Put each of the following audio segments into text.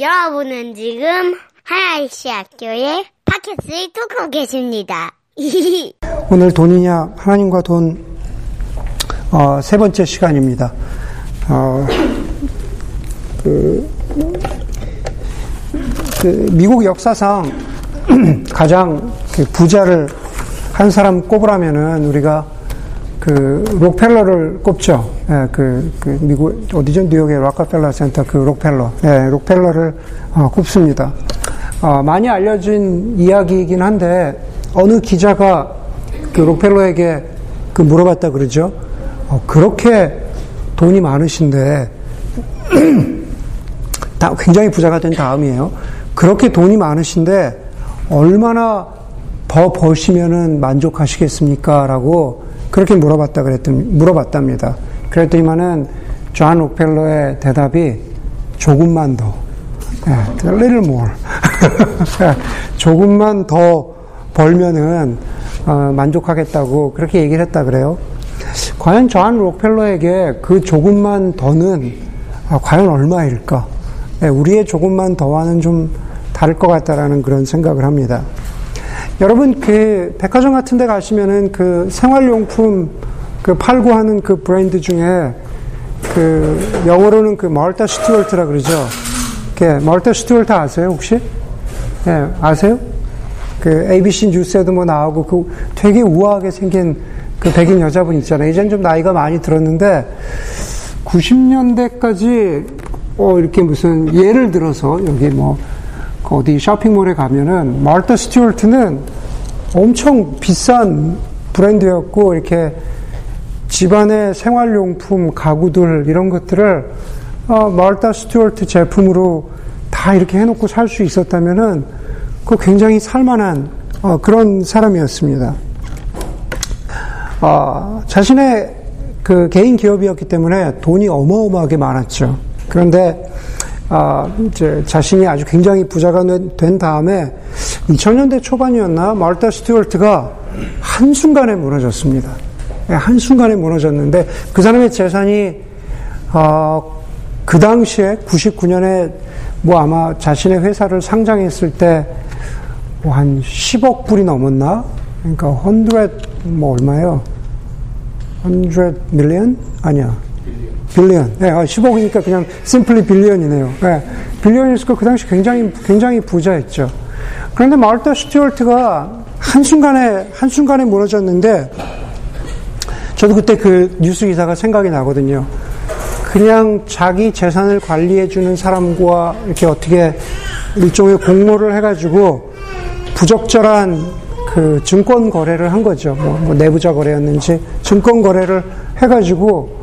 여러분은 지금 하나이시 학교의 팟캐스트를 듣고 계십니다. 오늘 돈이냐 하나님과 돈 어, 세 번째 시간입니다. 어, 그, 그 미국 역사상 가장 그 부자를 한 사람 꼽으라면은 우리가 그 록펠러를 꼽죠. 예, 그, 그 미국 어디죠? 뉴욕의 록펠러 센터 그 록펠러. 예, 록펠러를 어, 꼽습니다. 어, 많이 알려진 이야기이긴 한데 어느 기자가 그 록펠러에게 그 물어봤다 그러죠. 어, 그렇게 돈이 많으신데 다 굉장히 부자가 된 다음이에요. 그렇게 돈이 많으신데 얼마나 더 버시면은 만족하시겠습니까? 라고 그렇게 물어봤다 그랬더니, 물어봤답니다. 그랬더니만은 존 록펠러의 대답이 조금만 더. 예, little more. 조금만 더 벌면은 어, 만족하겠다고 그렇게 얘기를 했다 그래요. 과연 존 록펠러에게 그 조금만 더는 아, 과연 얼마일까? 예, 우리의 조금만 더와는 좀 다를 것 같다라는 그런 생각을 합니다. 여러분 그 백화점 같은 데 가시면은 그 생활용품 그 팔고 하는 그 브랜드 중에 그 영어로는 그 Martha Stewart라 그러죠. 그 Martha Stewart 아세요 혹시? 예, 아세요? 그 ABC 뉴스에도 뭐 나오고 그 되게 우아하게 생긴 그 백인 여자분 있잖아요. 이제는 좀 나이가 많이 들었는데 90년대까지 어 이렇게 무슨 예를 들어서 여기 뭐 어디 쇼핑몰에 가면은 Martha Stewart는 엄청 비싼 브랜드였고 이렇게 집안의 생활용품, 가구들 이런 것들을 어, 마르타 스튜어트 제품으로 다 이렇게 해놓고 살 수 있었다면은 그 굉장히 살만한 어, 그런 사람이었습니다. 어, 자신의 그 개인 기업이었기 때문에 돈이 어마어마하게 많았죠. 그런데 아, 이제 자신이 아주 굉장히 부자가 된 다음에 2000년대 초반이었나 말타 스튜어트가 한순간에 무너졌습니다. 예, 한순간에 무너졌는데 그 사람의 재산이 어, 그 당시에 99년에 뭐 아마 자신의 회사를 상장했을 때 뭐 한 10억 불이 넘었나? 그러니까 100뭐 얼마예요? 100 밀리언? 아니야. 빌리언. 네, 10억이니까 아, 그냥 심플리 빌리언이네요. 네, 빌리언이니까 그 당시 굉장히, 굉장히 부자였죠. 그런데 마르타 스튜어트가 한순간에, 한순간에 무너졌는데, 저도 그때 그 뉴스 기사가 생각이 나거든요. 그냥 자기 재산을 관리해 주는 사람과 이렇게 어떻게 일종의 공모를 해가지고 부적절한 그 증권 거래를 한 거죠. 뭐, 뭐 내부자 거래였는지 증권 거래를 해가지고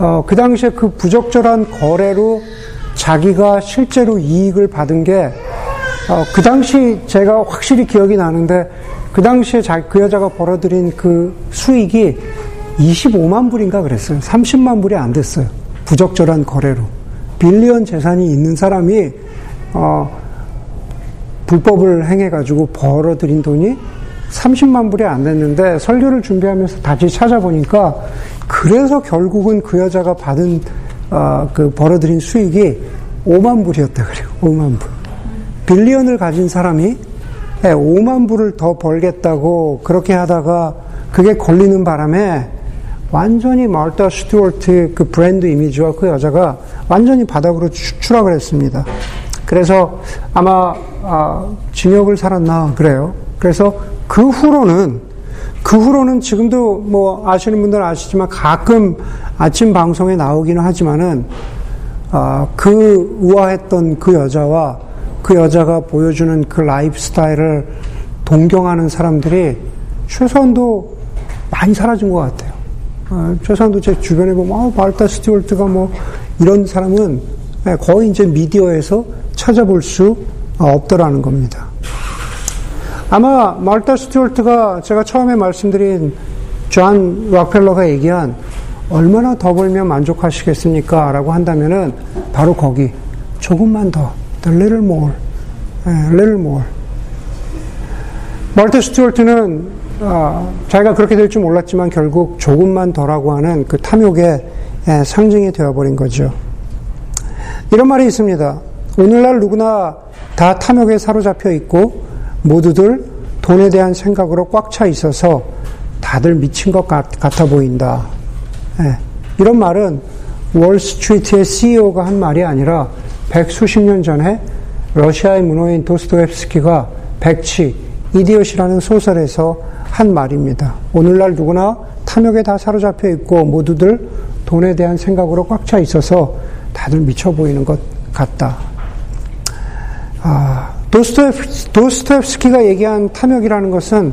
어, 그 당시에 그 부적절한 거래로 자기가 실제로 이익을 받은 게, 어, 그 당시 제가 확실히 기억이 나는데, 그 당시에 자, 그 여자가 벌어들인 그 수익이 25만 불인가 그랬어요. 30만 불이 안 됐어요. 부적절한 거래로. 빌리언 재산이 있는 사람이, 어, 불법을 행해가지고 벌어들인 돈이 30만 불이 안 됐는데 설교를 준비하면서 다시 찾아보니까 그래서 결국은 그 여자가 받은 어, 그 벌어들인 수익이 5만 불이었다 그래요. 5만 불. 빌리언을 가진 사람이 5만 예, 불을 더 벌겠다고 그렇게 하다가 그게 걸리는 바람에 완전히 말타 스튜어트 그 브랜드 이미지와 그 여자가 완전히 바닥으로 추락을 했습니다. 그래서 아마 아, 징역을 살았나 그래요. 그래서 그 후로는 그 후로는 지금도 뭐 아시는 분들은 아시지만 가끔 아침 방송에 나오기는 하지만은 아, 그 우아했던 그 여자와 그 여자가 보여주는 그 라이프 스타일을 동경하는 사람들이 최소한도 많이 사라진 것 같아요. 아, 최소한도 제 주변에 보면 아, Martha Stewart가 뭐 이런 사람은 거의 이제 미디어에서 찾아볼 수 없더라는 겁니다. 아마 말타 스튜어트가 제가 처음에 말씀드린 존 락펠러가 얘기한 얼마나 더 벌면 만족하시겠습니까? 라고 한다면은 바로 거기 조금만 더 the little more little more 말타 스튜어트는 어, 자기가 그렇게 될 줄 몰랐지만 결국 조금만 더라고 하는 그 탐욕의 상징이 되어버린 거죠. 이런 말이 있습니다. 오늘날 누구나 다 탐욕에 사로잡혀 있고 모두들 돈에 대한 생각으로 꽉 차 있어서 다들 미친 것 같, 아 보인다. 예, 이런 말은 월스트리트의 CEO가 한 말이 아니라 백수십 년 전에 러시아의 문호인 도스토옙스키가 백치, 이디엇이라는 소설에서 한 말입니다. 오늘날 누구나 탐욕에 다 사로잡혀 있고 모두들 돈에 대한 생각으로 꽉 차 있어서 다들 미쳐 보이는 것 같다. 아, 도스토옙, 도스토옙스키가 얘기한 탐욕이라는 것은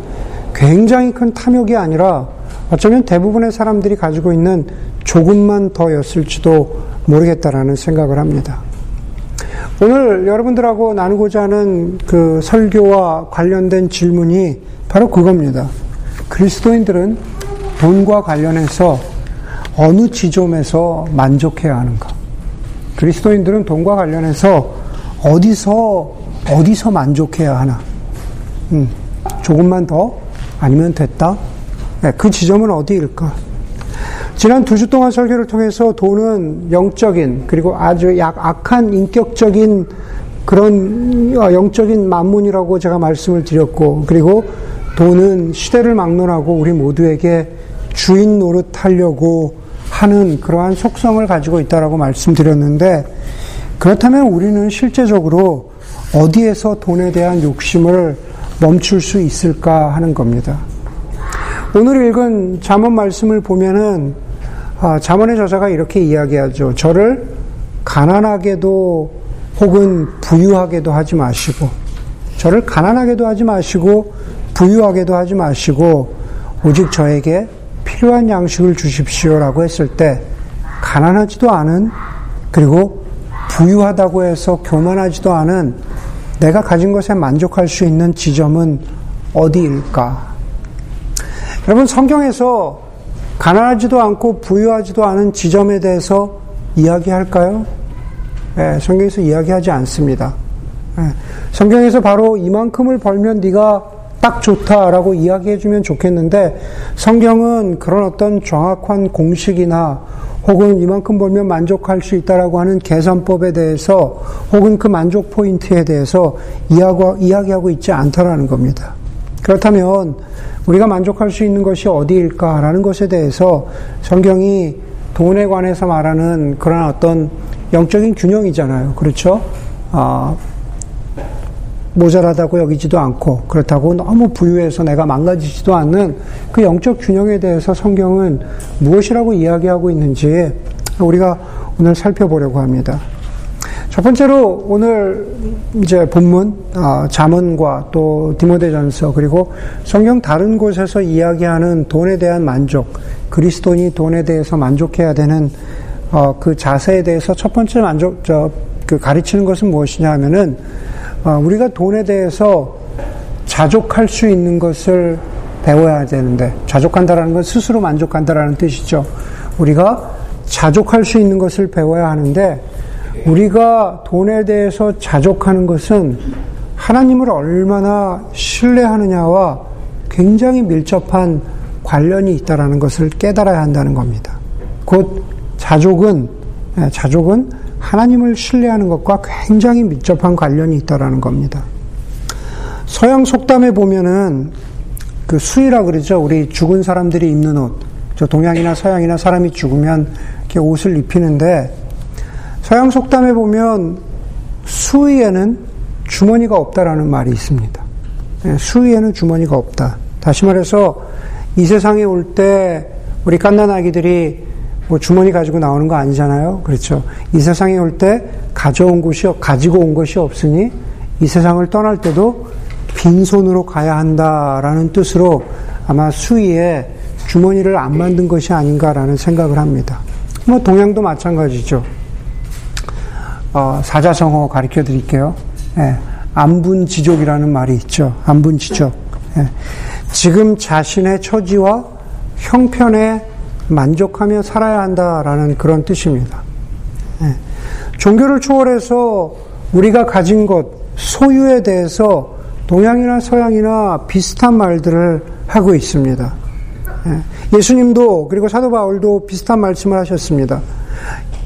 굉장히 큰 탐욕이 아니라 어쩌면 대부분의 사람들이 가지고 있는 조금만 더였을지도 모르겠다라는 생각을 합니다. 오늘 여러분들하고 나누고자 하는 그 설교와 관련된 질문이 바로 그겁니다. 그리스도인들은 돈과 관련해서 어느 지점에서 만족해야 하는가? 그리스도인들은 돈과 관련해서 어디서, 어디서 만족해야 하나? 음, 조금만 더? 아니면 됐다? 네, 그 지점은 어디일까? 지난 두 주 동안 설교를 통해서 돈은 영적인, 그리고 아주 약 악한 인격적인 그런 어, 영적인 만문이라고 제가 말씀을 드렸고, 그리고 돈은 시대를 막론하고 우리 모두에게 주인 노릇하려고 하는 그러한 속성을 가지고 있다라고 말씀드렸는데, 그렇다면 우리는 실제적으로 어디에서 돈에 대한 욕심을 멈출 수 있을까 하는 겁니다. 오늘 읽은 잠언 말씀을 보면은 아, 잠언의 저자가 이렇게 이야기하죠. 저를 가난하게도 혹은 부유하게도 하지 마시고 저를 가난하게도 하지 마시고 부유하게도 하지 마시고 오직 저에게 필요한 양식을 주십시오라고 했을 때 가난하지도 않은 그리고 부유하다고 해서 교만하지도 않은 내가 가진 것에 만족할 수 있는 지점은 어디일까? 여러분 성경에서 가난하지도 않고 부유하지도 않은 지점에 대해서 이야기할까요? 네, 성경에서 이야기하지 않습니다. 네, 성경에서 바로 이만큼을 벌면 네가 딱 좋다라고 이야기해주면 좋겠는데 성경은 그런 어떤 정확한 공식이나 혹은 이만큼 벌면 만족할 수 있다라고 하는 계산법에 대해서 혹은 그 만족 포인트에 대해서 이야기하고 있지 않다라는 겁니다. 그렇다면 우리가 만족할 수 있는 것이 어디일까라는 것에 대해서 성경이 돈에 관해서 말하는 그런 어떤 영적인 균형이잖아요. 그렇죠? 아, 모자라다고 여기지도 않고 그렇다고 너무 부유해서 내가 망가지지도 않는 그 영적 균형에 대해서 성경은 무엇이라고 이야기하고 있는지 우리가 오늘 살펴보려고 합니다. 첫 번째로 오늘 이제 본문 어, 잠언과 또 디모데전서 그리고 성경 다른 곳에서 이야기하는 돈에 대한 만족 그리스도인이 돈에 대해서 만족해야 되는 어, 그 자세에 대해서 첫 번째 만족 저 그 가르치는 것은 무엇이냐 하면은 어, 우리가 돈에 대해서 자족할 수 있는 것을 배워야 되는데 자족한다라는 건 스스로 만족한다라는 뜻이죠. 우리가 자족할 수 있는 것을 배워야 하는데 우리가 돈에 대해서 자족하는 것은 하나님을 얼마나 신뢰하느냐와 굉장히 밀접한 관련이 있다라는 것을 깨달아야 한다는 겁니다. 곧 자족은 예, 자족은 하나님을 신뢰하는 것과 굉장히 밀접한 관련이 있다라는 겁니다. 서양 속담에 보면은 그 수의라 그러죠. 우리 죽은 사람들이 입는 옷. 저 동양이나 서양이나 사람이 죽으면 이렇게 옷을 입히는데 서양 속담에 보면 수의에는 주머니가 없다라는 말이 있습니다. 예, 수의에는 주머니가 없다. 다시 말해서 이 세상에 올 때 우리 깐난아기들이 뭐 주머니 가지고 나오는 거 아니잖아요. 그렇죠. 이 세상에 올 때 가져온 것이, 가지고 온 것이 없으니 이 세상을 떠날 때도 빈손으로 가야 한다라는 뜻으로 아마 수위에 주머니를 안 만든 것이 아닌가라는 생각을 합니다. 뭐 동양도 마찬가지죠. 어, 사자성어 가르쳐 드릴게요. 예, 안분지족이라는 말이 있죠. 안분지족. 예, 지금 자신의 처지와 형편에 만족하며 살아야 한다라는 그런 뜻입니다. 네. 종교를 초월해서 우리가 가진 것, 소유에 대해서 동양이나 서양이나 비슷한 말들을 하고 있습니다. 네. 예수님도 그리고 사도 바울도 비슷한 말씀을 하셨습니다.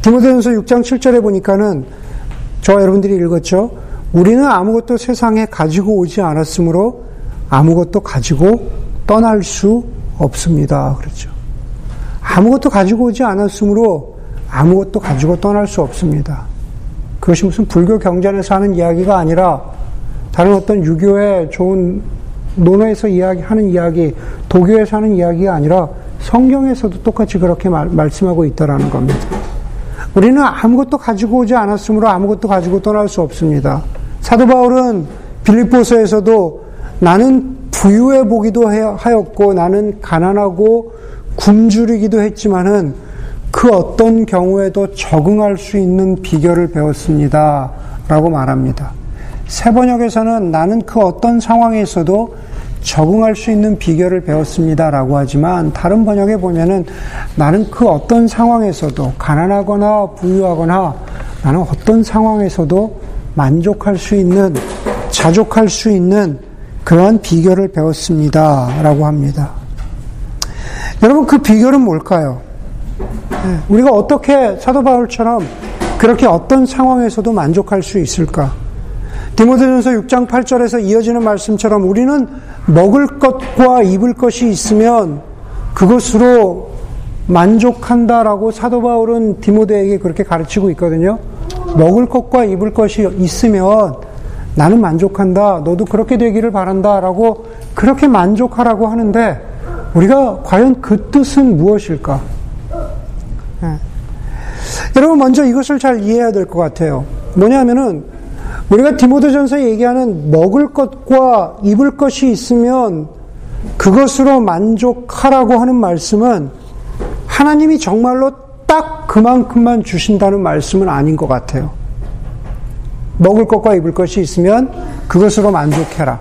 디모데전서 6장 7절에 보니까는 저와 여러분들이 읽었죠? 우리는 아무것도 세상에 가지고 오지 않았으므로 아무것도 가지고 떠날 수 없습니다. 그렇죠. 아무것도 가지고 오지 않았으므로 아무것도 가지고 떠날 수 없습니다. 그것이 무슨 불교 경전에서 하는 이야기가 아니라 다른 어떤 유교의 좋은 논어에서 이야기하는 이야기, 도교에서 하는 이야기가 아니라 성경에서도 똑같이 그렇게 말, 말씀하고 있다라는 겁니다. 우리는 아무것도 가지고 오지 않았으므로 아무것도 가지고 떠날 수 없습니다. 사도 바울은 빌립보서에서도 나는 부유해 보기도 하였고 나는 가난하고 굶주리기도 했지만은 그 어떤 경우에도 적응할 수 있는 비결을 배웠습니다. 라고 말합니다. 세 번역에서는 나는 그 어떤 상황에서도 적응할 수 있는 비결을 배웠습니다. 라고 하지만 다른 번역에 보면은 나는 그 어떤 상황에서도 가난하거나 부유하거나 나는 어떤 상황에서도 만족할 수 있는, 자족할 수 있는 그러한 비결을 배웠습니다. 라고 합니다. 여러분, 그 비결은 뭘까요? 네, 우리가 어떻게 사도 바울처럼 그렇게 어떤 상황에서도 만족할 수 있을까? 디모데전서 6장 8절에서 이어지는 말씀처럼 우리는 먹을 것과 입을 것이 있으면 그것으로 만족한다라고 사도 바울은 디모데에게 그렇게 가르치고 있거든요. 먹을 것과 입을 것이 있으면 나는 만족한다. 너도 그렇게 되기를 바란다라고 그렇게 만족하라고 하는데 우리가 과연 그 뜻은 무엇일까? 네. 여러분 먼저 이것을 잘 이해해야 될 것 같아요. 뭐냐면은 우리가 디모데전서에 얘기하는 먹을 것과 입을 것이 있으면 그것으로 만족하라고 하는 말씀은 하나님이 정말로 딱 그만큼만 주신다는 말씀은 아닌 것 같아요. 먹을 것과 입을 것이 있으면 그것으로 만족해라.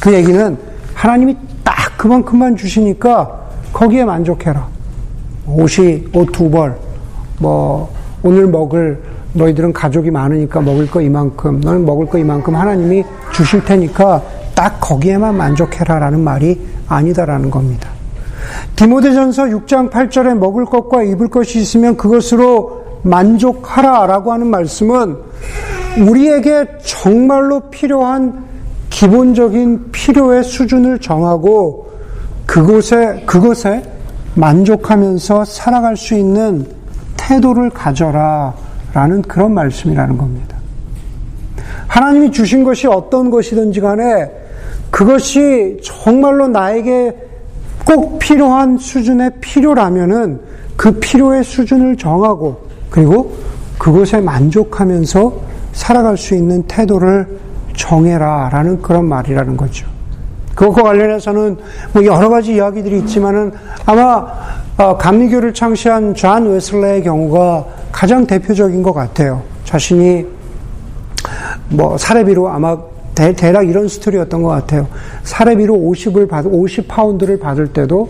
그 얘기는 하나님이 딱 그만큼만 주시니까 거기에 만족해라. 옷이 옷 두 벌, 뭐 오늘 먹을 너희들은 가족이 많으니까 먹을 거 이만큼, 너는 먹을 거 이만큼 하나님이 주실 테니까 딱 거기에만 만족해라라는 말이 아니다라는 겁니다. 디모데전서 6장 8절에 먹을 것과 입을 것이 있으면 그것으로 만족하라라고 하는 말씀은 우리에게 정말로 필요한 기본적인 필요의 수준을 정하고 그곳에 그것에 만족하면서 살아갈 수 있는 태도를 가져라. 라는 그런 말씀이라는 겁니다. 하나님이 주신 것이 어떤 것이든지 간에 그것이 정말로 나에게 꼭 필요한 수준의 필요라면은 그 필요의 수준을 정하고 그리고 그것에 만족하면서 살아갈 수 있는 태도를 정해라 라는 그런 말이라는 거죠. 그것과 관련해서는 뭐 여러 가지 이야기들이 있지만은 아마 어, 감리교를 창시한 존 웨슬레의 경우가 가장 대표적인 것 같아요. 자신이 뭐 사례비로 아마 대, 략 이런 스토리였던 것 같아요. 사례비로 50을 받, 50파운드를 받을 때도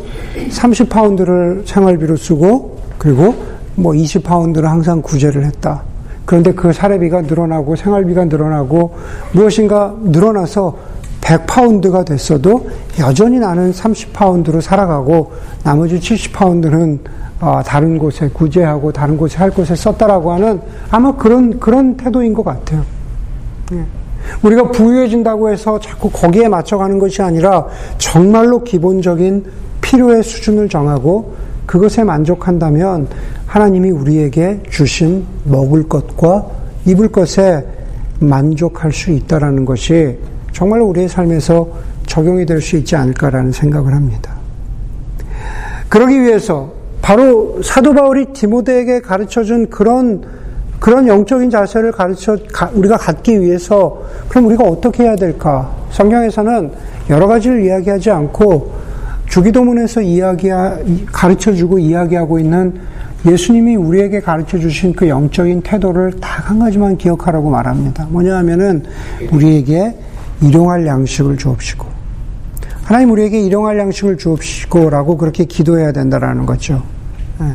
30파운드를 생활비로 쓰고 그리고 뭐 20파운드를 항상 구제를 했다. 그런데 그 사례비가 늘어나고 생활비가 늘어나고 무엇인가 늘어나서 100파운드가 됐어도 여전히 나는 30파운드로 살아가고 나머지 70파운드는 어, 다른 곳에 구제하고 다른 곳에 할 곳에 썼다라고 하는 아마 그런 그런 태도인 것 같아요. 예. 우리가 부유해진다고 해서 자꾸 거기에 맞춰가는 것이 아니라 정말로 기본적인 필요의 수준을 정하고 그것에 만족한다면 하나님이 우리에게 주신 먹을 것과 입을 것에 만족할 수 있다라는 것이 정말로 우리의 삶에서 적용이 될 수 있지 않을까라는 생각을 합니다. 그러기 위해서 바로 사도 바울이 디모데에게 가르쳐 준 그런 그런 영적인 자세를 가르쳐 우리가 갖기 위해서 그럼 우리가 어떻게 해야 될까? 성경에서는 여러 가지를 이야기하지 않고 주기도문에서 이야기 가르쳐 주고 이야기하고 있는 예수님이 우리에게 가르쳐 주신 그 영적인 태도를 딱 한 가지만 기억하라고 말합니다. 뭐냐 하면은 우리에게 일용할 양식을 주옵시고 하나님 우리에게 일용할 양식을 주옵시고라고 그렇게 기도해야 된다라는 거죠. 예.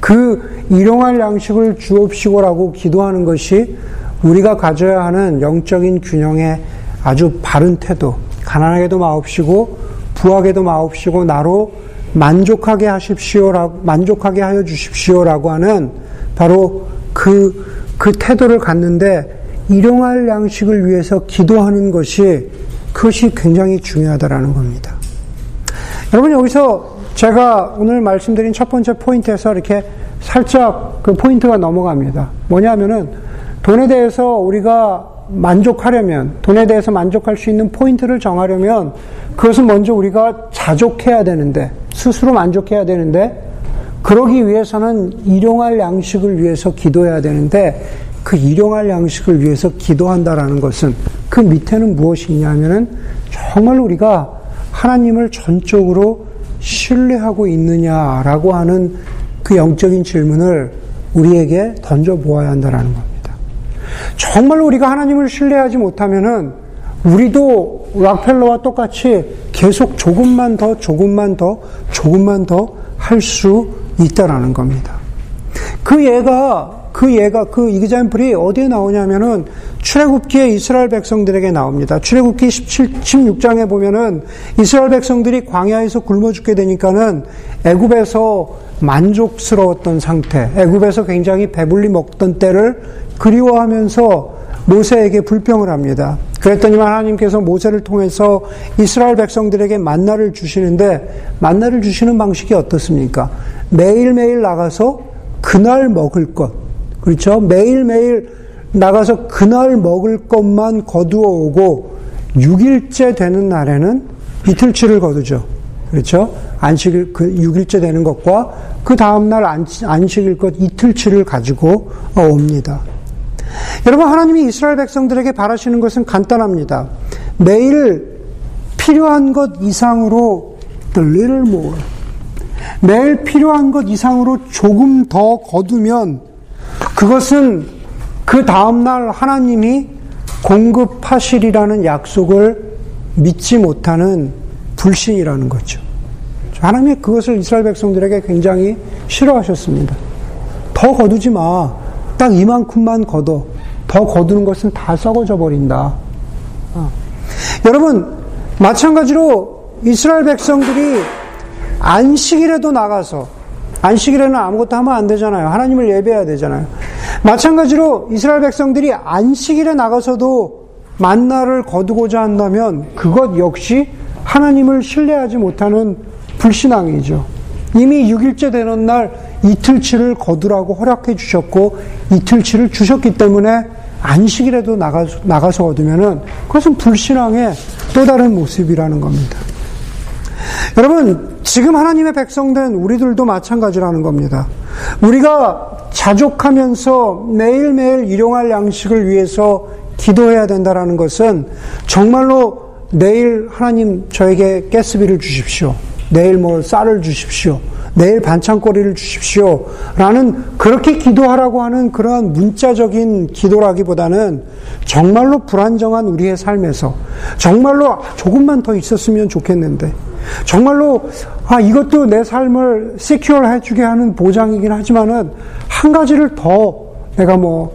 그 일용할 양식을 주옵시고라고 기도하는 것이 우리가 가져야 하는 영적인 균형의 아주 바른 태도, 가난하게도 마옵시고 부하게도 마옵시고 나로 만족하게 하십시오라고 만족하게 하여 주십시오라고 하는 바로 그그 태도를 갖는데 일용할 양식을 위해서 기도하는 것이 그것이 굉장히 중요하다라는 겁니다. 여러분 여기서 제가 오늘 말씀드린 첫 번째 포인트에서 이렇게 살짝 그 포인트가 넘어갑니다. 뭐냐면은 돈에 대해서 우리가 만족하려면, 돈에 대해서 만족할 수 있는 포인트를 정하려면 그것은 먼저 우리가 자족해야 되는데, 스스로 만족해야 되는데, 그러기 위해서는 일용할 양식을 위해서 기도해야 되는데, 그 일용할 양식을 위해서 기도한다라는 것은 그 밑에는 무엇이 있냐면은 정말 우리가 하나님을 전적으로 신뢰하고 있느냐라고 하는 그 영적인 질문을 우리에게 던져 보아야 한다라는 겁니다. 정말 우리가 하나님을 신뢰하지 못하면은 우리도 락펠러와 똑같이 계속 조금만 더, 조금만 더, 조금만 더 할 수 있다라는 겁니다. 그 예가 그 예가 그 이그젠플이 어디에 나오냐면은 출애굽기에 이스라엘 백성들에게 나옵니다. 출애굽기 17, 16장에 보면은 이스라엘 백성들이 광야에서 굶어 죽게 되니까는 애굽에서 만족스러웠던 상태, 애굽에서 굉장히 배불리 먹던 때를 그리워하면서 모세에게 불평을 합니다. 그랬더니만 하나님께서 모세를 통해서 이스라엘 백성들에게 만나를 주시는데 만나를 주시는 방식이 어떻습니까? 매일매일 나가서 그날 먹을 것, 그렇죠? 매일매일 나가서 그날 먹을 것만 거두어 오고 6일째 되는 날에는 이틀치를 거두죠. 그렇죠? 안식일, 그 6일째 되는 것과 그 다음 날 안식일 것 이틀치를 가지고 옵니다. 여러분, 하나님이 이스라엘 백성들에게 바라시는 것은 간단합니다. 매일 필요한 것 이상으로 the little more. 매일 필요한 것 이상으로 조금 더 거두면 그것은 그 다음날 하나님이 공급하시리라는 약속을 믿지 못하는 불신이라는 거죠. 하나님이 그것을 이스라엘 백성들에게 굉장히 싫어하셨습니다. 더 거두지 마. 딱 이만큼만 거둬. 더 거두는 것은 다 썩어져 버린다. 어. 여러분, 마찬가지로 이스라엘 백성들이 안식일에도 나가서 안식일에는 아무것도 하면 안 되잖아요. 하나님을 예배해야 되잖아요. 마찬가지로 이스라엘 백성들이 안식일에 나가서도 만나를 거두고자 한다면 그것 역시 하나님을 신뢰하지 못하는 불신앙이죠. 이미 6일째 되는 날 이틀치를 거두라고 허락해 주셨고 이틀치를 주셨기 때문에 안식일에도 나가서, 나가서 얻으면은 그것은 불신앙의 또 다른 모습이라는 겁니다. 여러분, 지금 하나님의 백성된 우리들도 마찬가지라는 겁니다. 우리가 자족하면서 매일매일 일용할 양식을 위해서 기도해야 된다라는 것은 정말로 내일 하나님 저에게 가스비를 주십시오. 내일 뭐 쌀을 주십시오. 내일 반찬거리를 주십시오. 라는 그렇게 기도하라고 하는 그러한 문자적인 기도라기보다는 정말로 불안정한 우리의 삶에서 정말로 조금만 더 있었으면 좋겠는데 정말로 아 이것도 내 삶을 시큐얼 해주게 하는 보장이긴 하지만은 한 가지를 더 내가 뭐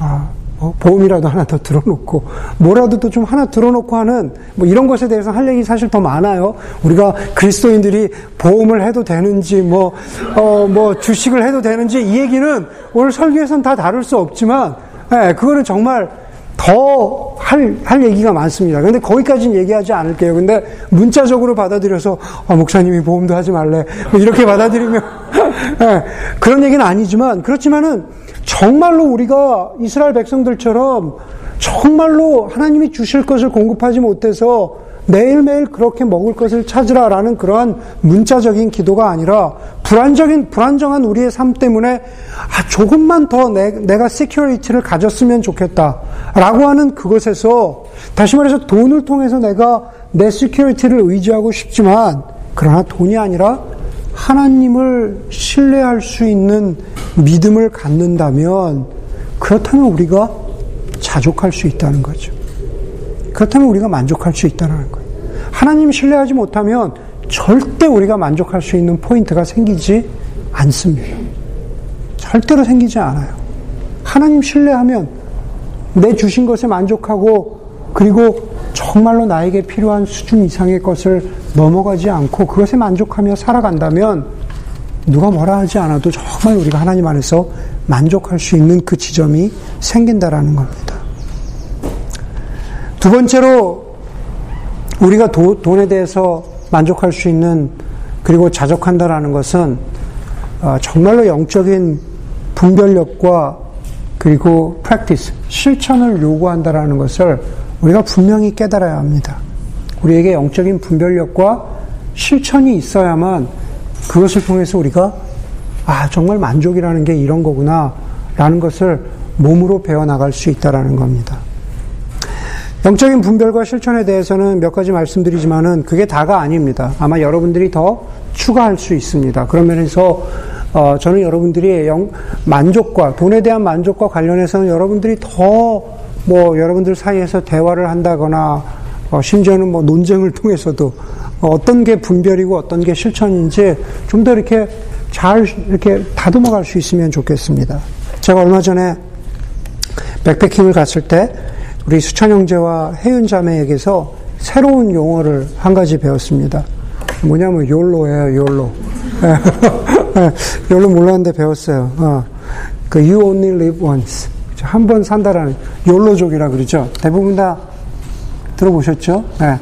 아, 뭐 보험이라도 하나 더 들어놓고 뭐라도 또 좀 하나 들어놓고 하는 뭐 이런 것에 대해서 할 얘기 사실 더 많아요. 우리가 그리스도인들이 보험을 해도 되는지 뭐어뭐 어, 뭐 주식을 해도 되는지 이 얘기는 오늘 설교에서는 다 다룰 수 없지만 예, 그거는 정말 더 할, 할 얘기가 많습니다. 근데 거기까지는 얘기하지 않을게요. 근데 문자적으로 받아들여서, 아, 목사님이 보험도 하지 말래. 뭐 이렇게 받아들이면, 네, 그런 얘기는 아니지만, 그렇지만은 정말로 우리가 이스라엘 백성들처럼 정말로 하나님이 주실 것을 공급하지 못해서 매일매일 그렇게 먹을 것을 찾으라라는 그러한 문자적인 기도가 아니라 불안적인 불안정한 우리의 삶 때문에 아 조금만 더 내, 내가 security를 가졌으면 좋겠다라고 하는 그것에서 다시 말해서 돈을 통해서 내가 내 security를 의지하고 싶지만 그러나 돈이 아니라 하나님을 신뢰할 수 있는 믿음을 갖는다면 그렇다면 우리가 자족할 수 있다는 거죠. 그렇다면 우리가 만족할 수 있다는 거예요. 하나님 신뢰하지 못하면 절대 우리가 만족할 수 있는 포인트가 생기지 않습니다. 절대로 생기지 않아요. 하나님 신뢰하면 내 주신 것에 만족하고 그리고 정말로 나에게 필요한 수준 이상의 것을 넘어가지 않고 그것에 만족하며 살아간다면 누가 뭐라 하지 않아도 정말 우리가 하나님 안에서 만족할 수 있는 그 지점이 생긴다라는 겁니다. 두 번째로 우리가 도, 돈에 대해서 만족할 수 있는 그리고 자족한다라는 것은 어, 정말로 영적인 분별력과 그리고 프랙티스 실천을 요구한다라는 것을 우리가 분명히 깨달아야 합니다. 우리에게 영적인 분별력과 실천이 있어야만 그것을 통해서 우리가 아 정말 만족이라는 게 이런 거구나 라는 것을 몸으로 배워 나갈 수 있다라는 겁니다. 영적인 분별과 실천에 대해서는 몇 가지 말씀드리지만은 그게 다가 아닙니다. 아마 여러분들이 더 추가할 수 있습니다. 그런 면에서 어, 저는 여러분들이 영, 만족과 돈에 대한 만족과 관련해서는 여러분들이 더 뭐 여러분들 사이에서 대화를 한다거나 어, 심지어는 뭐 논쟁을 통해서도 어떤 게 분별이고 어떤 게 실천인지 좀 더 이렇게 잘 이렇게 다듬어 갈 수 있으면 좋겠습니다. 제가 얼마 전에 백패킹을 갔을 때 우리 수찬 형제와 혜윤 자매에게서 새로운 용어를 한 가지 배웠습니다. 뭐냐면 욜로예요, 욜로. 욜로 몰랐는데 배웠어요. 어. 그 you only live once. 한 번 산다라는 욜로족이라 그러죠. 대부분 다 들어보셨죠? 네.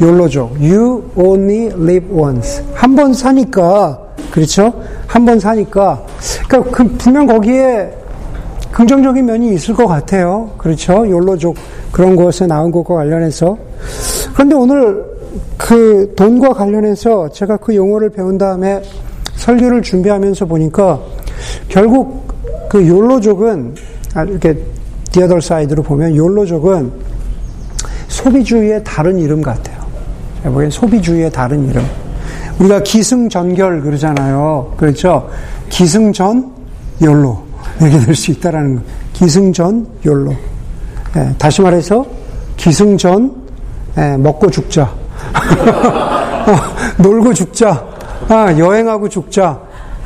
욜로족. You only live once. 한 번 사니까 그렇죠? 한 번 사니까 그러니까 그 분명 거기에 긍정적인 면이 있을 것 같아요. 그렇죠? 욜로족 그런 것에 나온 것과 관련해서. 그런데 오늘 그 돈과 관련해서 제가 그 용어를 배운 다음에 설교를 준비하면서 보니까 결국 그 욜로족은 아, 이렇게 디어덜 사이드로 보면 욜로족은 소비주의의 다른 이름 같아요. 제가 보기엔 소비주의의 다른 이름. 우리가 기승전결 그러잖아요. 그렇죠? 기승전 욜로. 이렇게 될 수 있다라는 거. 기승전 욜로. 예, 다시 말해서 기승전 예, 먹고 죽자. 어, 놀고 죽자. 아, 여행하고 죽자.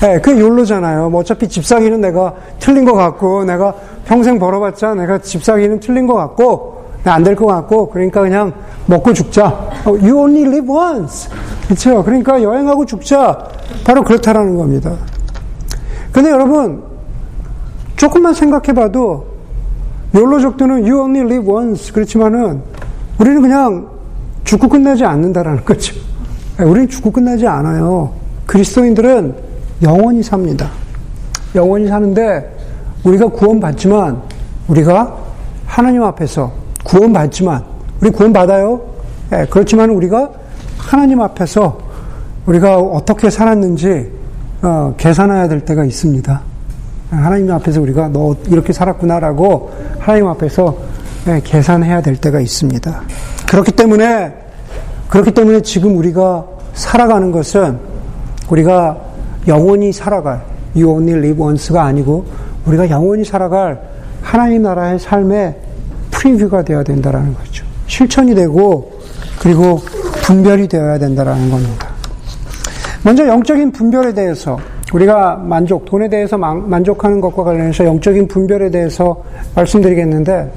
예, 그 욜로잖아요. 뭐 어차피 집 사기는 내가 틀린 것 같고, 내가 평생 벌어봤자 내가 집 사기는 틀린 것 같고, 안 될 것 같고, 그러니까 그냥 먹고 죽자. 어, you only live once. 그렇죠? 그러니까 여행하고 죽자. 바로 그렇다라는 겁니다. 근데 여러분, 조금만 생각해봐도, 욜로족들은 you only live once. 그렇지만은, 우리는 그냥 죽고 끝나지 않는다라는 거죠. 우리는 죽고 끝나지 않아요. 그리스도인들은 영원히 삽니다. 영원히 사는데, 우리가 구원받지만, 우리가 하나님 앞에서 구원받지만, 우리 구원받아요? 네, 그렇지만 우리가 하나님 앞에서 우리가 어떻게 살았는지 어, 계산해야 될 때가 있습니다. 하나님 앞에서 우리가 너 이렇게 살았구나라고 하나님 앞에서 네, 계산해야 될 때가 있습니다. 그렇기 때문에 그렇기 때문에 지금 우리가 살아가는 것은 우리가 영원히 살아갈 you only live once가 아니고 우리가 영원히 살아갈 하나님 나라의 삶의 프리뷰가 되어야 된다라는 거죠. 실천이 되고 그리고 분별이 되어야 된다라는 겁니다. 먼저 영적인 분별에 대해서 우리가 만족, 돈에 대해서 만족하는 것과 관련해서 영적인 분별에 대해서 말씀드리겠는데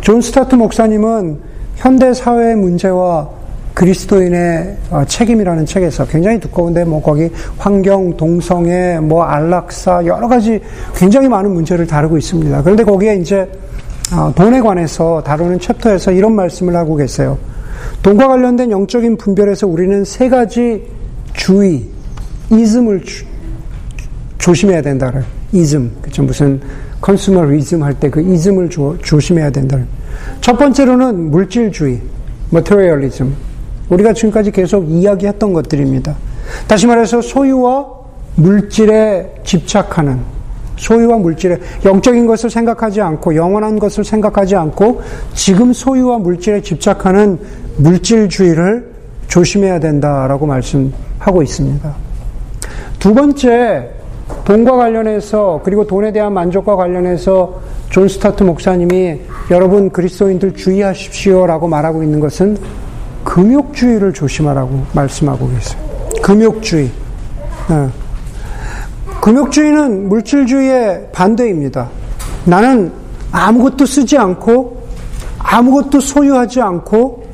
존 스타트 목사님은 현대 사회의 문제와 그리스도인의 어, 책임이라는 책에서 굉장히 두꺼운데 뭐 거기 환경, 동성애, 뭐 안락사 여러 가지 굉장히 많은 문제를 다루고 있습니다. 그런데 거기에 이제 어, 돈에 관해서 다루는 챕터에서 이런 말씀을 하고 계세요. 돈과 관련된 영적인 분별에서 우리는 세 가지 주의, 이즘을 주, 조심해야 된다. 이즘, 그쵸 무슨 컨슈머리즘 할 때 그 이즘을 조, 조심해야 된다. 첫 번째로는 물질주의, materialism. 우리가 지금까지 계속 이야기했던 것들입니다. 다시 말해서 소유와 물질에 집착하는 소유와 물질에 영적인 것을 생각하지 않고 영원한 것을 생각하지 않고 지금 소유와 물질에 집착하는 물질주의를 조심해야 된다라고 말씀하고 있습니다. 두 번째 돈과 관련해서 그리고 돈에 대한 만족과 관련해서 존 스타트 목사님이 여러분 그리스도인들 주의하십시오라고 말하고 있는 것은 금욕주의를 조심하라고 말씀하고 계세요. 금욕주의. 네. 금욕주의는 물질주의의 반대입니다. 나는 아무것도 쓰지 않고 아무것도 소유하지 않고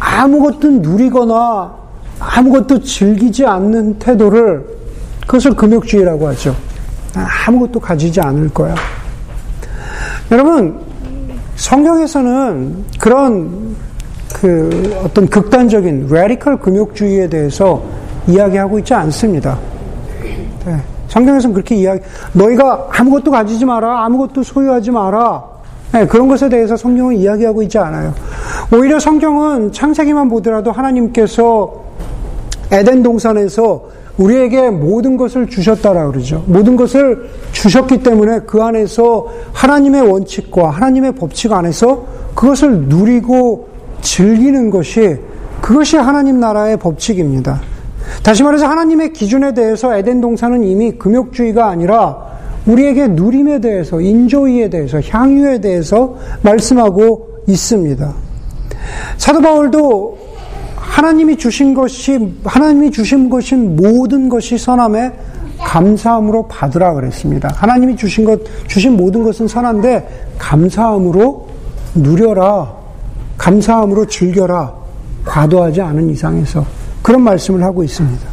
아무것도 누리거나 아무것도 즐기지 않는 태도를 그것을 금욕주의라고 하죠. 아무것도 가지지 않을 거야. 여러분, 성경에서는 그런 그 어떤 극단적인 radical 금욕주의에 대해서 이야기하고 있지 않습니다. 네. 성경에서는 그렇게 이야기, 너희가 아무것도 가지지 마라, 아무것도 소유하지 마라. 네, 그런 것에 대해서 성경은 이야기하고 있지 않아요. 오히려 성경은 창세기만 보더라도 하나님께서 에덴 동산에서 우리에게 모든 것을 주셨다라 그러죠. 모든 것을 주셨기 때문에 그 안에서 하나님의 원칙과 하나님의 법칙 안에서 그것을 누리고 즐기는 것이 그것이 하나님 나라의 법칙입니다. 다시 말해서 하나님의 기준에 대해서 에덴 동산은 이미 금욕주의가 아니라 우리에게 누림에 대해서, 인조이에 대해서, 향유에 대해서 말씀하고 있습니다. 사도 바울도 하나님이 주신 것이, 하나님이 주신 것인 모든 것이 선함에 감사함으로 받으라 그랬습니다. 하나님이 주신 것, 주신 모든 것은 선한데 감사함으로 누려라. 감사함으로 즐겨라. 과도하지 않은 이상에서. 그런 말씀을 하고 있습니다.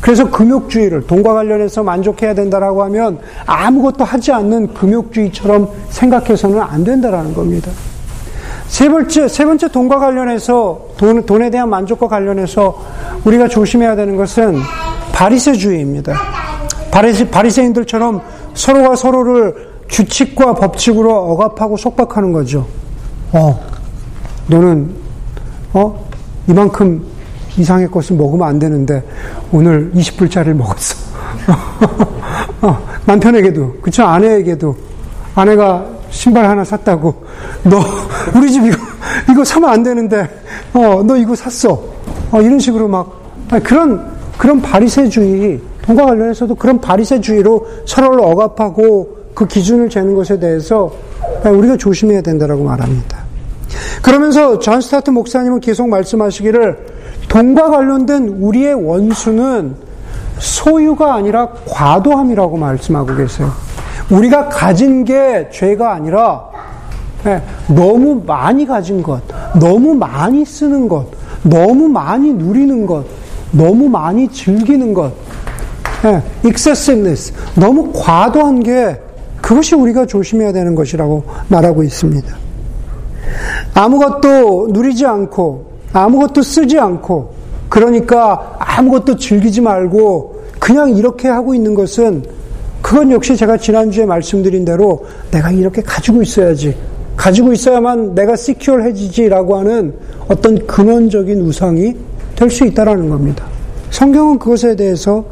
그래서 금욕주의를 돈과 관련해서 만족해야 된다라고 하면 아무것도 하지 않는 금욕주의처럼 생각해서는 안 된다라는 겁니다. 세 번째, 세 번째 돈과 관련해서 돈, 돈에 대한 만족과 관련해서 우리가 조심해야 되는 것은 바리새주의입니다. 바리새, 바리새인들처럼 서로가 서로를 규칙과 법칙으로 억압하고 속박하는 거죠. 어, 너는 어? 이만큼 이상의 것을 먹으면 안 되는데 오늘 20불짜리를 먹었어. 어, 남편에게도 그쵸? 아내에게도. 아내가 신발 하나 샀다고. 너 우리 집 이거 이거 사면 안 되는데 어 너 이거 샀어. 어, 이런 식으로 막 그런 그런 바리새주의 돈과 관련해서도 그런 바리새주의로 서로를 억압하고 그 기준을 재는 것에 대해서 우리가 조심해야 된다라고 말합니다. 그러면서 존 스타트 목사님은 계속 말씀하시기를 돈과 관련된 우리의 원수는 소유가 아니라 과도함이라고 말씀하고 계세요. 우리가 가진 게 죄가 아니라 네, 너무 많이 가진 것, 너무 많이 쓰는 것, 너무 많이 누리는 것, 너무 많이 즐기는 것, 네, excessiveness, 너무 과도한 게 그것이 우리가 조심해야 되는 것이라고 말하고 있습니다. 아무것도 누리지 않고 아무것도 쓰지 않고 그러니까 아무것도 즐기지 말고 그냥 이렇게 하고 있는 것은 그건 역시 제가 지난주에 말씀드린 대로 내가 이렇게 가지고 있어야지 가지고 있어야만 내가 시큐얼해지지라고 하는 어떤 근원적인 우상이 될 수 있다라는 겁니다. 성경은 그것에 대해서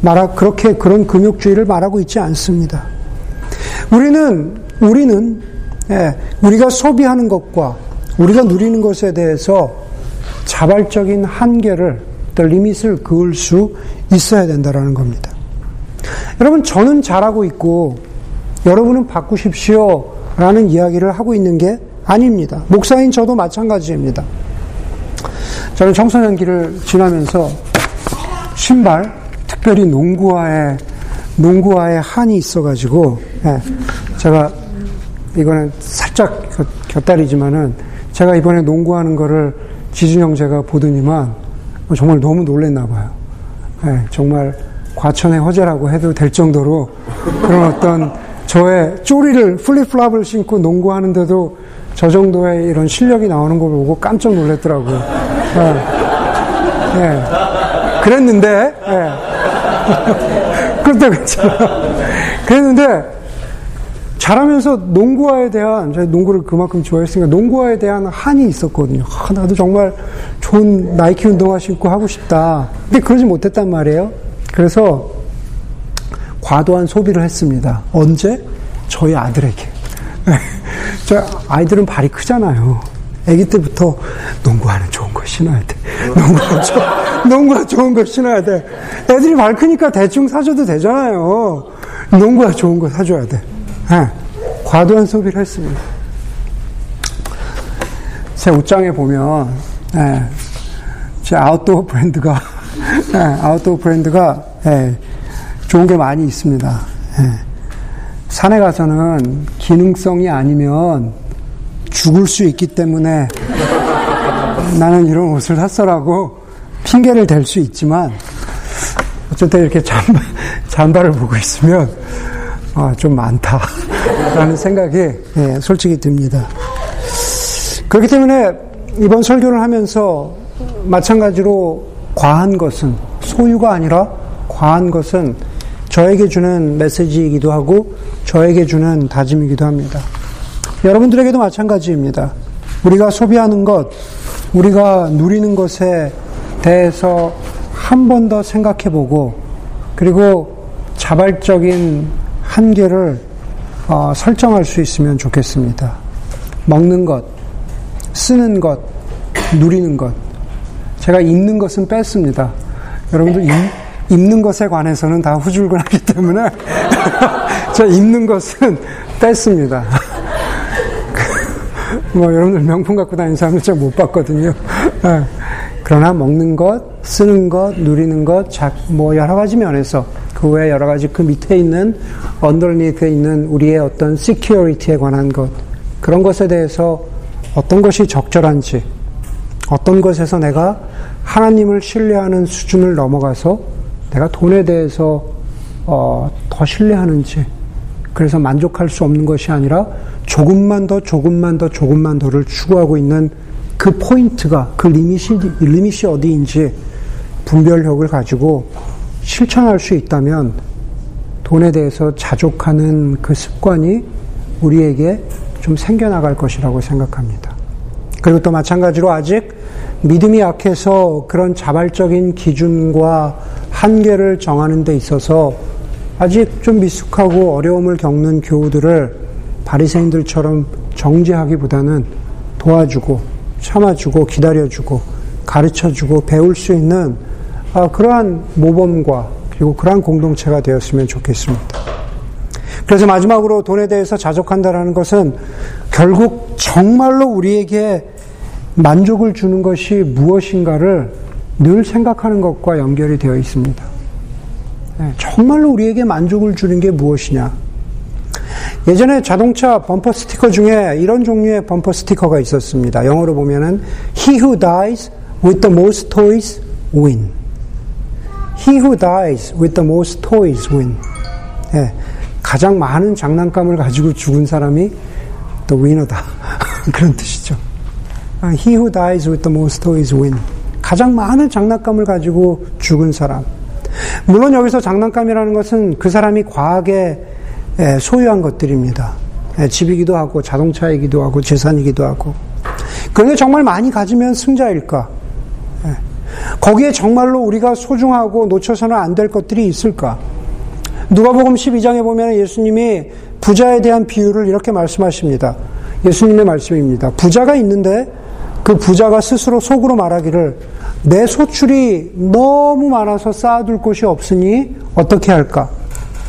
말하 그렇게 그런 금욕주의를 말하고 있지 않습니다. 우리는 우리는 예, 우리가 소비하는 것과 우리가 누리는 것에 대해서 자발적인 한계를, 또 리밋을 그을 수 있어야 된다는 겁니다. 여러분, 저는 잘하고 있고, 여러분은 바꾸십시오. 라는 이야기를 하고 있는 게 아닙니다. 목사인 저도 마찬가지입니다. 저는 청소년기를 지나면서 신발, 특별히 농구화에, 농구화에 한이 있어가지고, 예, 제가, 이거는 살짝 곁다리지만은, 제가 이번에 농구하는 거를 지준 형제가 보더니만 정말 너무 놀랬나 봐요. 네, 정말 과천의 허재라고 해도 될 정도로 그런 어떤 저의 쪼리를 플립플랍을 신고 농구하는데도 저 정도의 이런 실력이 나오는 걸 보고 깜짝 놀랐더라고요. 네. 네. 그랬는데, 네. 그렇다 그랬잖아. 그랬는데, 잘하면서 농구화에 대한 제가 농구를 그만큼 좋아했으니까 농구화에 대한 한이 있었거든요. 아, 나도 정말 좋은 나이키 운동화 신고 하고 싶다. 근데 그러지 못했단 말이에요. 그래서 과도한 소비를 했습니다. 언제? 저희 아들에게. 저 아이들은 발이 크잖아요. 아기 때부터 농구화는 좋은 거 신어야 돼. 농구화, 조, 농구화 좋은 거 신어야 돼. 애들이 발 크니까 대충 사줘도 되잖아요. 농구화 좋은 거 사줘야 돼. 네, 과도한 소비를 했습니다. 제 옷장에 보면 네, 제 아웃도어 브랜드가 네, 아웃도어 브랜드가 좋은 게 많이 있습니다. 산에 가서는 기능성이 아니면 죽을 수 있기 때문에 나는 이런 옷을 샀어라고 핑계를 댈 수 있지만 어쨌든 이렇게 잠바, 잠바를 보고 있으면 아, 좀 많다 라는 생각이 예, 솔직히 듭니다. 그렇기 때문에 이번 설교를 하면서 마찬가지로 과한 것은 소유가 아니라 과한 것은 저에게 주는 메시지이기도 하고 저에게 주는 다짐이기도 합니다. 여러분들에게도 마찬가지입니다. 우리가 소비하는 것, 우리가 누리는 것에 대해서 한 번 더 생각해 보고 그리고 자발적인 한계를 어, 설정할 수 있으면 좋겠습니다. 먹는 것, 쓰는 것, 누리는 것. 제가 입는 것은 뺐습니다. 여러분들 입, 입는 것에 관해서는 다 후줄근하기 때문에 제가 입는 것은 뺐습니다. 뭐 여러분들 명품 갖고 다니는 사람들 제가 못 봤거든요. 네. 그러나 먹는 것, 쓰는 것, 누리는 것, 뭐 여러 가지 면에서 그 외에 여러 가지 그 밑에 있는 underneath에 있는 우리의 어떤 security에 관한 것 그런 것에 대해서 어떤 것이 적절한지 어떤 것에서 내가 하나님을 신뢰하는 수준을 넘어가서 내가 돈에 대해서 어, 더 신뢰하는지 그래서 만족할 수 없는 것이 아니라 조금만 더 조금만 더 조금만 더를 추구하고 있는 그 포인트가 그 리밋이 리밋이 어디인지 분별력을 가지고 실천할 수 있다면 돈에 대해서 자족하는 그 습관이 우리에게 좀 생겨나갈 것이라고 생각합니다. 그리고 또 마찬가지로 아직 믿음이 약해서 그런 자발적인 기준과 한계를 정하는 데 있어서 아직 좀 미숙하고 어려움을 겪는 교우들을 바리새인들처럼 정죄하기보다는 도와주고 참아주고 기다려주고 가르쳐주고 배울 수 있는 아, 그러한 모범과 그리고 그러한 공동체가 되었으면 좋겠습니다. 그래서 마지막으로 돈에 대해서 자족한다라는 것은 결국 정말로 우리에게 만족을 주는 것이 무엇인가를 늘 생각하는 것과 연결이 되어 있습니다. 네, 정말로 우리에게 만족을 주는 게 무엇이냐? 예전에 자동차 범퍼 스티커 중에 이런 종류의 범퍼 스티커가 있었습니다. 영어로 보면은 He who dies with the most toys win. He who dies with the most toys win. 예, 가장 많은 장난감을 가지고 죽은 사람이 the winner다. 그런 뜻이죠. 아, He who dies with the most toys win. 가장 많은 장난감을 가지고 죽은 사람. 물론 여기서 장난감이라는 것은 그 사람이 과하게 예, 소유한 것들입니다. 예, 집이기도 하고 자동차이기도 하고 재산이기도 하고. 그런데 정말 많이 가지면 승자일까? 거기에 정말로 우리가 소중하고 놓쳐서는 안 될 것들이 있을까? 누가복음 12장에 보면 예수님이 부자에 대한 비유를 이렇게 말씀하십니다. 예수님의 말씀입니다. 부자가 있는데 그 부자가 스스로 속으로 말하기를 내 소출이 너무 많아서 쌓아둘 곳이 없으니 어떻게 할까?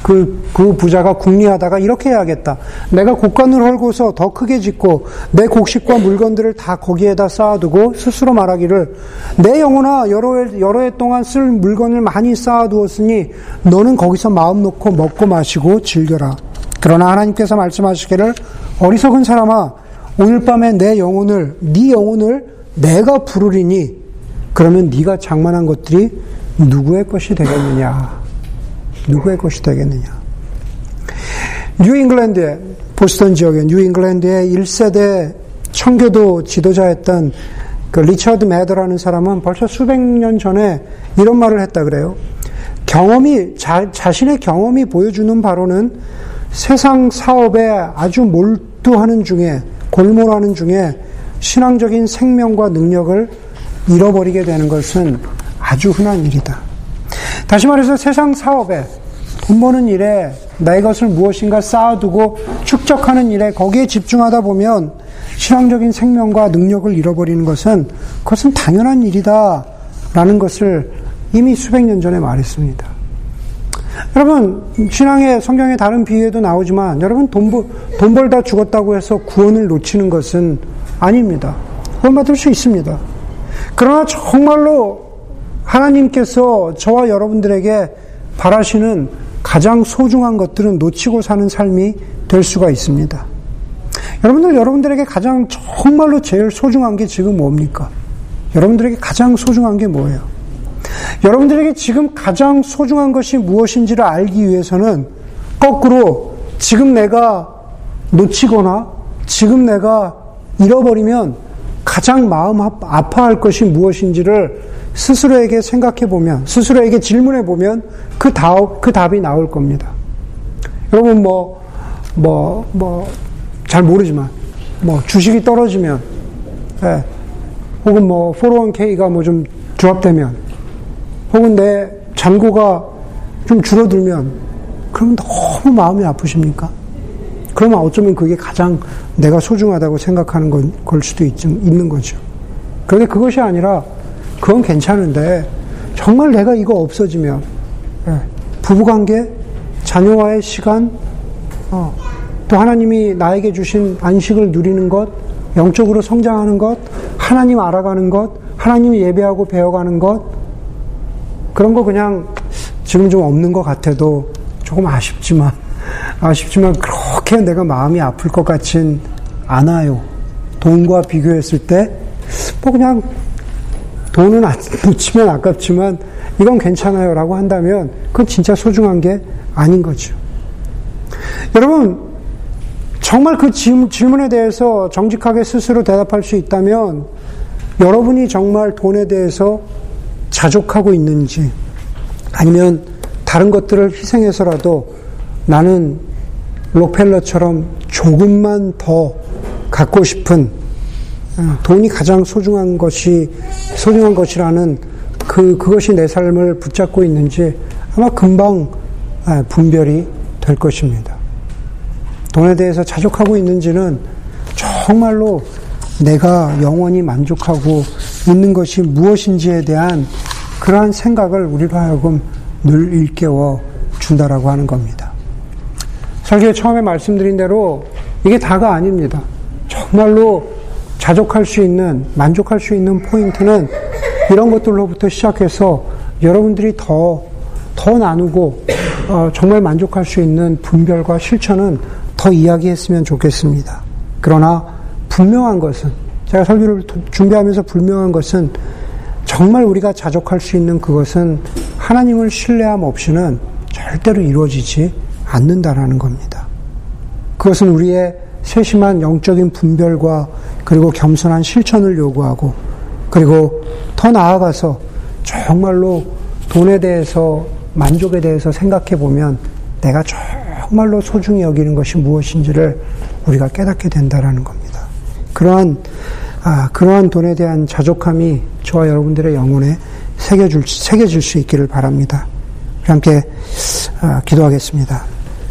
그, 그 부자가 궁리하다가 이렇게 해야겠다. 내가 곡간을 헐고서 더 크게 짓고 내 곡식과 물건들을 다 거기에다 쌓아두고 스스로 말하기를 내 영혼아 여러 해, 여러 해 동안 쓸 물건을 많이 쌓아두었으니 너는 거기서 마음 놓고 먹고 마시고 즐겨라. 그러나 하나님께서 말씀하시기를 어리석은 사람아 오늘 밤에 내 영혼을 네 영혼을 내가 부르리니 그러면 네가 장만한 것들이 누구의 것이 되겠느냐? 누구의 것이 되겠느냐? 뉴잉글랜드의 보스턴 지역의 뉴잉글랜드의 1세대 청교도 지도자였던 그 리처드 매더라는 사람은 벌써 수백 년 전에 이런 말을 했다 그래요. 경험이 자, 자신의 경험이 보여주는 바로는 세상 사업에 아주 몰두하는 중에 골몰하는 중에 신앙적인 생명과 능력을 잃어버리게 되는 것은 아주 흔한 일이다. 다시 말해서 세상 사업에 돈 버는 일에 나의 것을 무엇인가 쌓아두고 축적하는 일에 거기에 집중하다 보면 신앙적인 생명과 능력을 잃어버리는 것은 그것은 당연한 일이다 라는 것을 이미 수백 년 전에 말했습니다. 여러분, 신앙의 성경의 다른 비유에도 나오지만 여러분 돈, 벌, 돈 벌다 죽었다고 해서 구원을 놓치는 것은 아닙니다. 구원받을 수 있습니다. 그러나 정말로 하나님께서 저와 여러분들에게 바라시는 가장 소중한 것들은 놓치고 사는 삶이 될 수가 있습니다. 여러분들, 여러분들에게 가장 정말로 제일 소중한 게 지금 뭡니까? 여러분들에게 가장 소중한 게 뭐예요? 여러분들에게 지금 가장 소중한 것이 무엇인지를 알기 위해서는 거꾸로 지금 내가 놓치거나 지금 내가 잃어버리면 가장 마음 아파할 것이 무엇인지를 스스로에게 생각해 보면, 스스로에게 질문해 보면 그, 답, 그 답이 나올 겁니다. 여러분, 뭐, 뭐, 뭐, 잘 모르지만, 뭐, 주식이 떨어지면, 예, 혹은 뭐, 401k가 뭐 좀 조합되면, 혹은 내 잔고가 좀 줄어들면, 그럼 너무 마음이 아프십니까? 그러면 어쩌면 그게 가장 내가 소중하다고 생각하는 건, 걸 수도 있, 있는 거죠. 그런데 그것이 아니라, 그건 괜찮은데, 정말 내가 이거 없어지면, 예, 부부관계, 자녀와의 시간, 어, 또 하나님이 나에게 주신 안식을 누리는 것, 영적으로 성장하는 것, 하나님 알아가는 것, 하나님 예배하고 배워가는 것, 그런 거 그냥 지금 좀 없는 것 같아도 조금 아쉽지만, 아쉽지만 그렇게 내가 마음이 아플 것 같진 않아요. 돈과 비교했을 때, 뭐 그냥 돈은 안 붙이면 아깝지만 이건 괜찮아요 라고 한다면 그건 진짜 소중한 게 아닌 거죠. 여러분, 정말 그 질문에 대해서 정직하게 스스로 대답할 수 있다면 여러분이 정말 돈에 대해서 자족하고 있는지 아니면 다른 것들을 희생해서라도 나는 록펠러처럼 조금만 더 갖고 싶은 어, 돈이 가장 소중한 것이 소중한 것이라는 그 그것이 내 삶을 붙잡고 있는지 아마 금방 아, 분별이 될 것입니다. 돈에 대해서 자족하고 있는지는 정말로 내가 영원히 만족하고 있는 것이 무엇인지에 대한 그러한 생각을 우리로 하여금 늘 일깨워 준다라고 하는 겁니다. 설교 처음에 말씀드린 대로 이게 다가 아닙니다. 정말로 자족할 수 있는, 만족할 수 있는 포인트는 이런 것들로부터 시작해서 여러분들이 더, 더 나누고, 어, 정말 만족할 수 있는 분별과 실천은 더 이야기했으면 좋겠습니다. 그러나 분명한 것은, 제가 설교를 준비하면서 분명한 것은 정말 우리가 자족할 수 있는 그것은 하나님을 신뢰함 없이는 절대로 이루어지지 않는다라는 겁니다. 그것은 우리의 세심한 영적인 분별과 그리고 겸손한 실천을 요구하고 그리고 더 나아가서 정말로 돈에 대해서 만족에 대해서 생각해 보면 내가 정말로 소중히 여기는 것이 무엇인지를 우리가 깨닫게 된다라는 겁니다. 그러한 아, 그러한 돈에 대한 자족함이 저와 여러분들의 영혼에 새겨줄 새겨질 수 있기를 바랍니다. 함께 아, 기도하겠습니다.